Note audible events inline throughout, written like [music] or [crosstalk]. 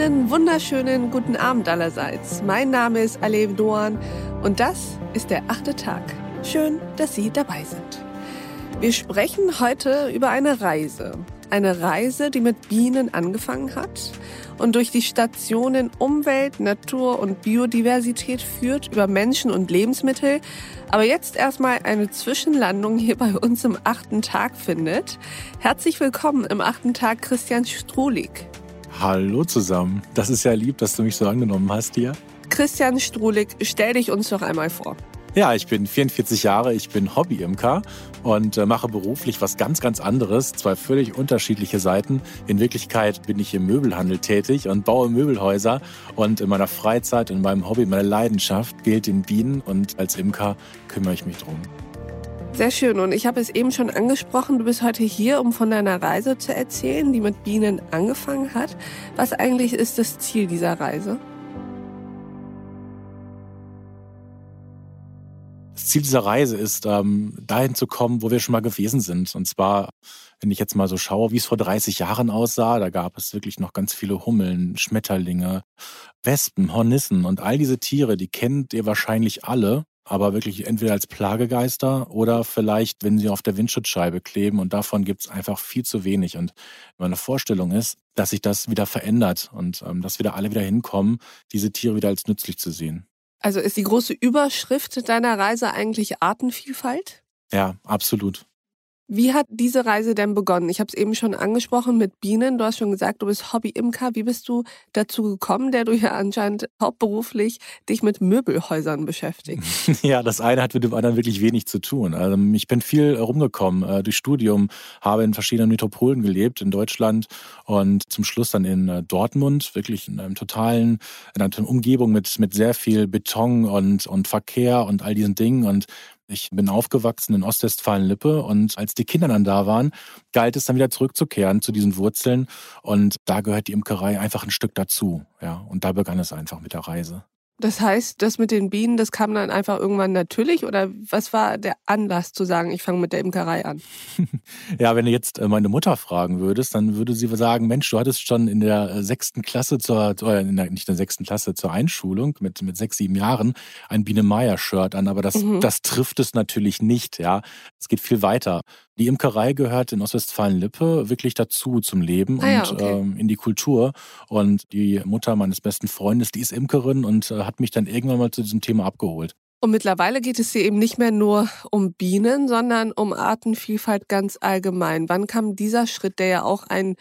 Einen wunderschönen guten Abend allerseits. Mein Name ist Alev Doan und das ist der achte Tag. Schön, dass Sie dabei sind. Wir sprechen heute über eine Reise. Eine Reise, die mit Bienen angefangen hat und durch die Stationen Umwelt, Natur und Biodiversität führt, über Menschen und Lebensmittel, aber jetzt erstmal eine Zwischenlandung hier bei uns im achten Tag findet. Herzlich willkommen im achten Tag Christian Strulik. Hallo zusammen. Das ist ja lieb, dass du mich so angenommen hast hier. Christian Strulik, stell dich uns doch einmal vor. Ja, ich bin 44 Jahre, ich bin Hobby-Imker und äh, mache beruflich was ganz, ganz anderes. Zwei völlig unterschiedliche Seiten. In Wirklichkeit bin ich im Möbelhandel tätig und baue Möbelhäuser. Und in meiner Freizeit, in meinem Hobby, meiner Leidenschaft gilt den Bienen und als Imker kümmere ich mich drum. Sehr schön. Und ich habe es eben schon angesprochen, du bist heute hier, um von deiner Reise zu erzählen, die mit Bienen angefangen hat. Was eigentlich ist das Ziel dieser Reise? Das Ziel dieser Reise ist, ähm, dahin zu kommen, wo wir schon mal gewesen sind. Und zwar, wenn ich jetzt mal so schaue, wie es vor 30 Jahren aussah, da gab es wirklich noch ganz viele Hummeln, Schmetterlinge, Wespen, Hornissen und all diese Tiere, die kennt ihr wahrscheinlich alle, aber wirklich entweder als Plagegeister oder vielleicht, wenn sie auf der Windschutzscheibe kleben und davon gibt es einfach viel zu wenig. Und meine Vorstellung ist, dass sich das wieder verändert und ähm, dass wir da alle wieder hinkommen, diese Tiere wieder als nützlich zu sehen. Also ist die große Überschrift deiner Reise eigentlich Artenvielfalt? Ja, absolut. Wie hat diese Reise denn begonnen? Ich habe es eben schon angesprochen mit Bienen. Du hast schon gesagt, du bist Hobby-Imker. Wie bist du dazu gekommen, der du ja anscheinend hauptberuflich dich mit Möbelhäusern beschäftigst? [laughs] Ja, das eine hat mit dem anderen wirklich wenig zu tun. Also ich bin viel rumgekommen äh, durch Studium, habe in verschiedenen Metropolen gelebt in Deutschland und zum Schluss dann in äh, Dortmund, wirklich in einem totalen, in einer Umgebung mit, mit sehr viel Beton und, und Verkehr und all diesen Dingen und ich bin aufgewachsen in Ostwestfalen-Lippe und als die Kinder dann da waren, galt es dann wieder zurückzukehren zu diesen Wurzeln und da gehört die Imkerei einfach ein Stück dazu. Ja, und da begann es einfach mit der Reise. Das heißt, das mit den Bienen, das kam dann einfach irgendwann natürlich oder was war der Anlass zu sagen, ich fange mit der Imkerei an? [laughs] ja, wenn du jetzt äh, meine Mutter fragen würdest, dann würde sie sagen, Mensch, du hattest schon in der äh, sechsten Klasse zur, oder in der, nicht in der sechsten Klasse zur Einschulung mit, mit sechs, sieben Jahren ein Biene Meier-Shirt an, aber das, mhm. das trifft es natürlich nicht, ja. Es geht viel weiter. Die Imkerei gehört in Ostwestfalen-Lippe wirklich dazu zum Leben ah, und okay. ähm, in die Kultur. Und die Mutter meines besten Freundes, die ist Imkerin und äh, hat mich dann irgendwann mal zu diesem Thema abgeholt. Und mittlerweile geht es hier eben nicht mehr nur um Bienen, sondern um Artenvielfalt ganz allgemein. Wann kam dieser Schritt, der ja auch ein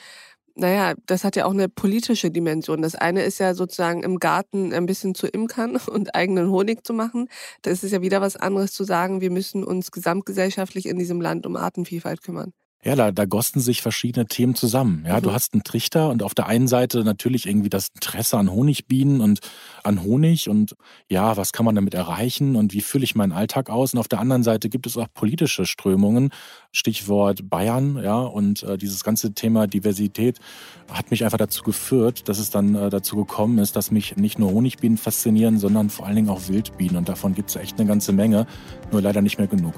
naja, das hat ja auch eine politische Dimension. Das eine ist ja sozusagen im Garten ein bisschen zu imkern [laughs] und eigenen Honig zu machen. Das ist ja wieder was anderes zu sagen, wir müssen uns gesamtgesellschaftlich in diesem Land um Artenvielfalt kümmern. Ja, da, da gossen sich verschiedene Themen zusammen. Ja, mhm. du hast einen Trichter und auf der einen Seite natürlich irgendwie das Interesse an Honigbienen und an Honig und ja, was kann man damit erreichen und wie fülle ich meinen Alltag aus? Und auf der anderen Seite gibt es auch politische Strömungen, Stichwort Bayern, ja, und äh, dieses ganze Thema Diversität hat mich einfach dazu geführt, dass es dann äh, dazu gekommen ist, dass mich nicht nur Honigbienen faszinieren, sondern vor allen Dingen auch Wildbienen und davon gibt es echt eine ganze Menge, nur leider nicht mehr genug.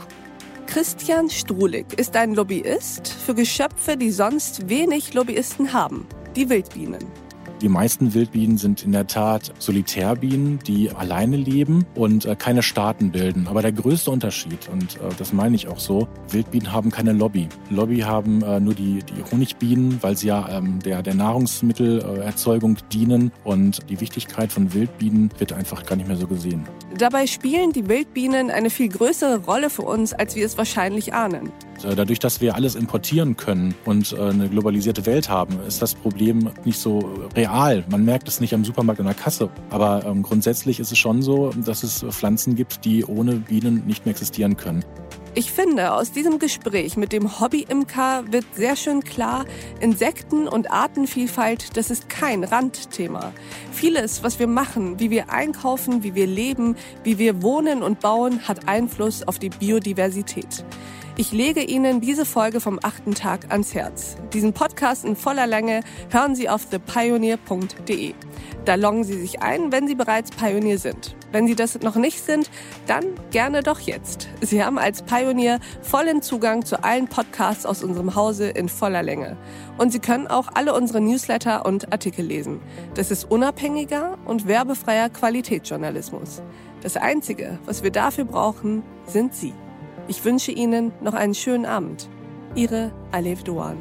Christian Strulig ist ein Lobbyist für Geschöpfe, die sonst wenig Lobbyisten haben, die Wildbienen. Die meisten Wildbienen sind in der Tat Solitärbienen, die alleine leben und äh, keine Staaten bilden. Aber der größte Unterschied, und äh, das meine ich auch so, Wildbienen haben keine Lobby. Lobby haben äh, nur die, die Honigbienen, weil sie ja ähm, der, der Nahrungsmittelerzeugung dienen. Und die Wichtigkeit von Wildbienen wird einfach gar nicht mehr so gesehen. Dabei spielen die Wildbienen eine viel größere Rolle für uns, als wir es wahrscheinlich ahnen. Äh, dadurch, dass wir alles importieren können und äh, eine globalisierte Welt haben, ist das Problem nicht so real. Man merkt es nicht am Supermarkt an der Kasse. Aber ähm, grundsätzlich ist es schon so, dass es Pflanzen gibt, die ohne Bienen nicht mehr existieren können. Ich finde, aus diesem Gespräch mit dem Hobby-Imker wird sehr schön klar, Insekten- und Artenvielfalt, das ist kein Randthema. Vieles, was wir machen, wie wir einkaufen, wie wir leben, wie wir wohnen und bauen, hat Einfluss auf die Biodiversität. Ich lege Ihnen diese Folge vom achten Tag ans Herz. Diesen Podcast in voller Länge hören Sie auf thepioneer.de. Da loggen Sie sich ein, wenn Sie bereits Pionier sind. Wenn Sie das noch nicht sind, dann gerne doch jetzt. Sie haben als Pionier vollen Zugang zu allen Podcasts aus unserem Hause in voller Länge. Und Sie können auch alle unsere Newsletter und Artikel lesen. Das ist unabhängiger und werbefreier Qualitätsjournalismus. Das Einzige, was wir dafür brauchen, sind Sie. Ich wünsche Ihnen noch einen schönen Abend. Ihre Alef Doan.